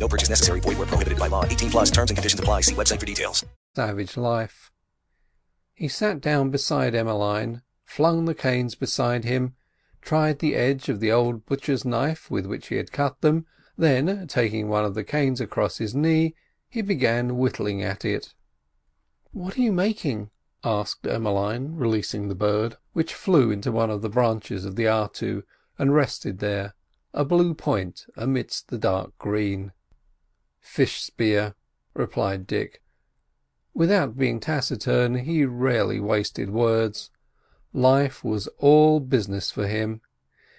No purchase necessary. Void where prohibited by law. 18 plus terms and conditions apply. See website for details. Savage life. He sat down beside Emmeline, flung the canes beside him, tried the edge of the old butcher's knife with which he had cut them, then, taking one of the canes across his knee, he began whittling at it. "What are you making?" asked Emmeline, releasing the bird, which flew into one of the branches of the artu and rested there, a blue point amidst the dark green. "Fish spear," replied Dick. Without being taciturn, he rarely wasted words. Life was all business for him.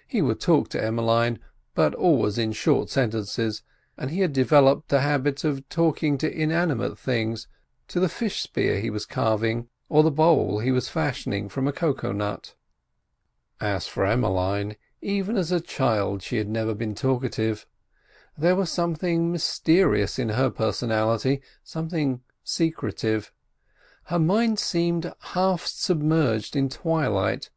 He would talk to Emmeline, but always in short sentences, and he had developed the habit of talking to inanimate things, to the fish spear he was carving, or the bowl he was fashioning from a cocoa nut. As for Emmeline, even as a child she had never been talkative. There was something mysterious in her personality, something secretive. Her mind seemed half submerged in twilight.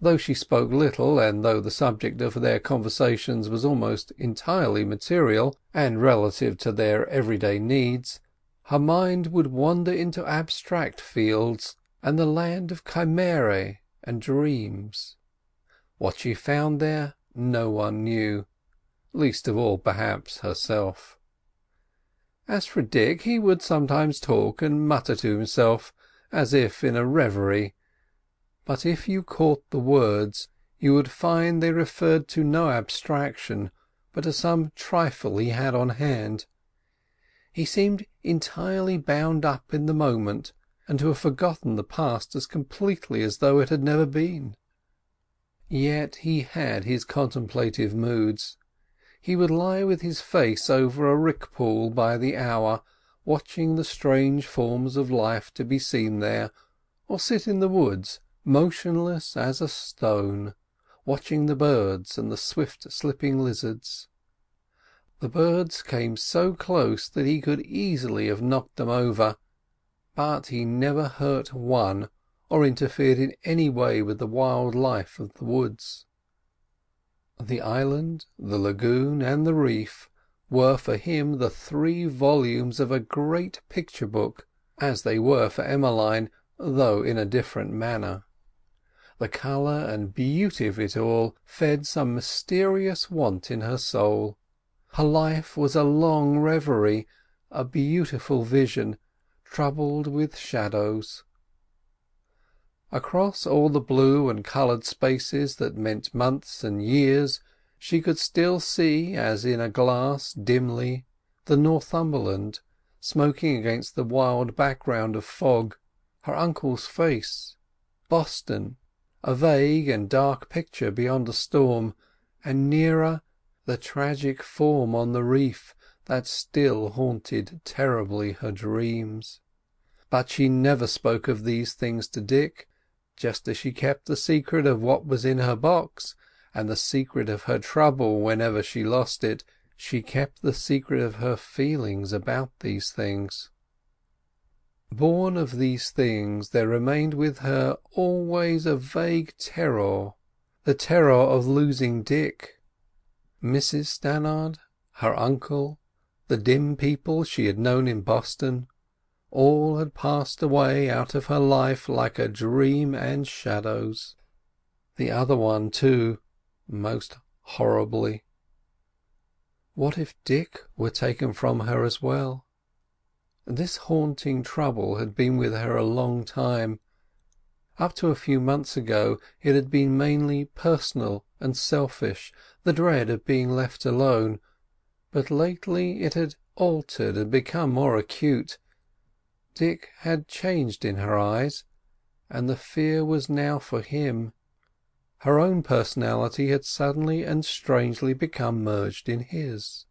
Though she spoke little, and though the subject of their conversations was almost entirely material and relative to their everyday needs, her mind would wander into abstract fields and the land of chimerae and dreams. What she found there no one knew least of all, perhaps, herself. As for Dick, he would sometimes talk and mutter to himself, as if in a reverie, but if you caught the words you would find they referred to no abstraction, but to some trifle he had on hand. He seemed entirely bound up in the moment, and to have forgotten the past as completely as though it had never been. Yet he had his contemplative moods. He would lie with his face over a rick pool by the hour, watching the strange forms of life to be seen there, or sit in the woods, motionless as a stone, watching the birds and the swift slipping lizards. The birds came so close that he could easily have knocked them over, but he never hurt one or interfered in any way with the wild life of the woods. The island, the lagoon, and the reef were for him the three volumes of a great picture book, as they were for Emmeline, though in a different manner. The colour and beauty of it all fed some mysterious want in her soul. Her life was a long reverie, a beautiful vision, troubled with shadows. Across all the blue and coloured spaces that meant months and years she could still see, as in a glass dimly, the Northumberland smoking against the wild background of fog, her uncle's face, Boston, a vague and dark picture beyond a storm, and nearer the tragic form on the reef that still haunted terribly her dreams. But she never spoke of these things to Dick just as she kept the secret of what was in her box, and the secret of her trouble whenever she lost it, she kept the secret of her feelings about these things. Born of these things there remained with her always a vague terror, the terror of losing Dick. Mrs Stannard, her uncle, the dim people she had known in Boston, all had passed away out of her life like a dream and shadows. The other one, too, most horribly. What if Dick were taken from her as well? This haunting trouble had been with her a long time. Up to a few months ago it had been mainly personal and selfish, the dread of being left alone, but lately it had altered and become more acute Dick had changed in her eyes, and the fear was now for him. Her own personality had suddenly and strangely become merged in his.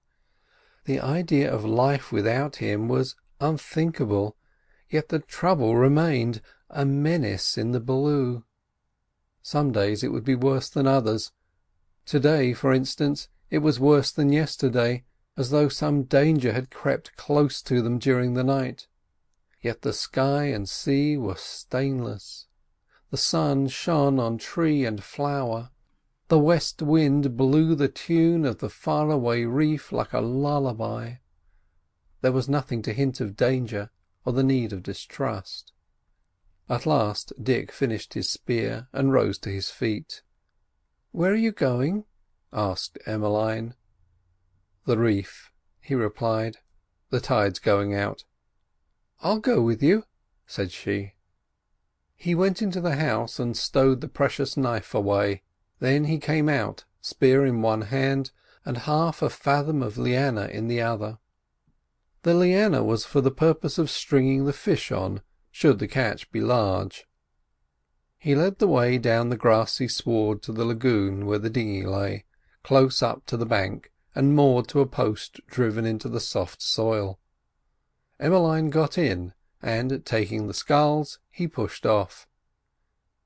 The idea of life without him was unthinkable, Yet the trouble remained, a menace in the blue. Some days it would be worse than others. To day, for instance, it was worse than yesterday, as though some danger had crept close to them during the night. Yet the sky and sea were stainless, the sun shone on tree and flower, the west wind blew the tune of the far away reef like a lullaby. There was nothing to hint of danger or the need of distrust. At last Dick finished his spear and rose to his feet. "Where are you going?" asked Emmeline. "The reef," he replied. "The tide's going out." "I'll go with you," said she. He went into the house and stowed the precious knife away. Then he came out, spear in one hand and half a fathom of liana in the other. The liana was for the purpose of stringing the fish on, should the catch be large. He led the way down the grassy sward to the lagoon where the dinghy lay, close up to the bank and moored to a post driven into the soft soil. Emmeline got in, and taking the sculls, he pushed off.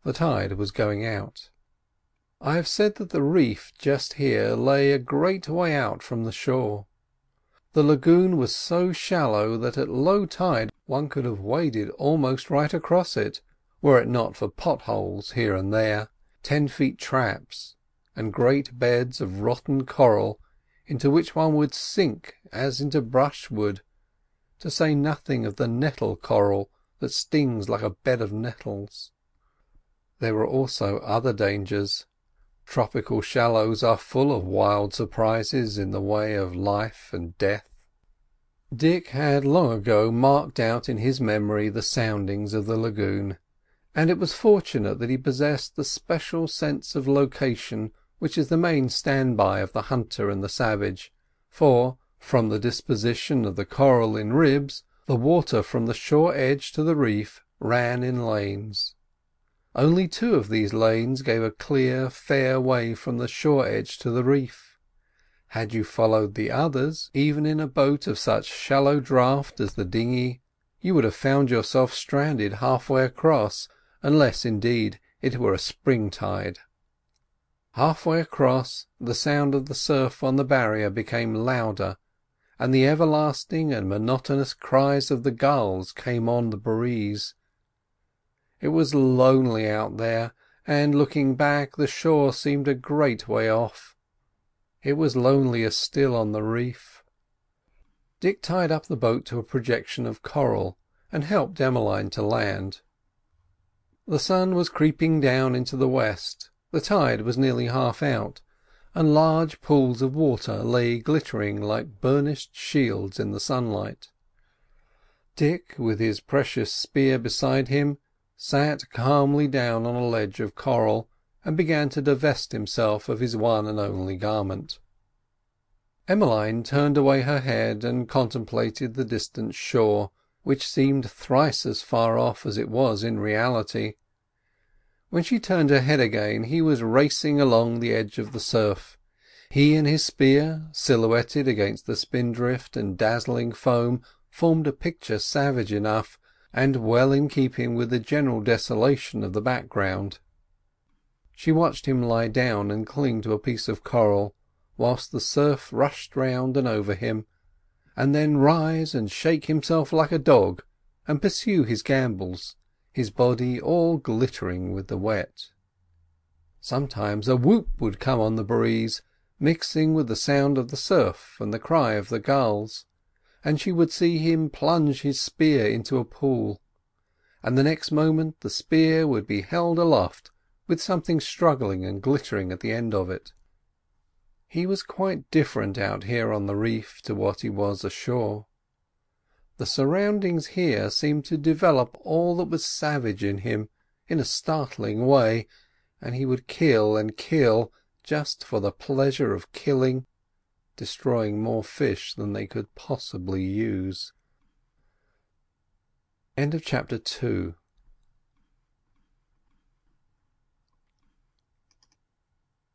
The tide was going out. I have said that the reef just here lay a great way out from the shore. The lagoon was so shallow that at low tide one could have waded almost right across it, were it not for potholes here and there, ten feet traps, and great beds of rotten coral into which one would sink as into brushwood, to say nothing of the nettle coral that stings like a bed of nettles. There were also other dangers. Tropical shallows are full of wild surprises in the way of life and death. Dick had long ago marked out in his memory the soundings of the lagoon, and it was fortunate that he possessed the special sense of location which is the main stand-by of the hunter and the savage, for, from the disposition of the coral in ribs, the water from the shore edge to the reef ran in lanes. Only two of these lanes gave a clear, fair way from the shore edge to the reef. Had you followed the others, even in a boat of such shallow draught as the dinghy, you would have found yourself stranded half-way across, unless, indeed, it were a spring tide. Half-way across, the sound of the surf on the barrier became louder, and the everlasting and monotonous cries of the gulls came on the breeze. It was lonely out there, and looking back the shore seemed a great way off. It was lonelier still on the reef. Dick tied up the boat to a projection of coral, and helped Emmeline to land. The sun was creeping down into the west, the tide was nearly half out, and large pools of water lay glittering like burnished shields in the sunlight. Dick, with his precious spear beside him, sat calmly down on a ledge of coral, and began to divest himself of his one and only garment. Emmeline turned away her head and contemplated the distant shore, which seemed thrice as far off as it was in reality. When she turned her head again he was racing along the edge of the surf. He and his spear, silhouetted against the spindrift and dazzling foam, formed a picture savage enough, and well in keeping with the general desolation of the background. She watched him lie down and cling to a piece of coral, whilst the surf rushed round and over him, and then rise and shake himself like a dog, and pursue his gambols, his body all glittering with the wet. Sometimes a whoop would come on the breeze, mixing with the sound of the surf and the cry of the gulls and she would see him plunge his spear into a pool, and the next moment the spear would be held aloft with something struggling and glittering at the end of it. He was quite different out here on the reef to what he was ashore. The surroundings here seemed to develop all that was savage in him in a startling way, and he would kill and kill just for the pleasure of killing destroying more fish than they could possibly use. Chapter two.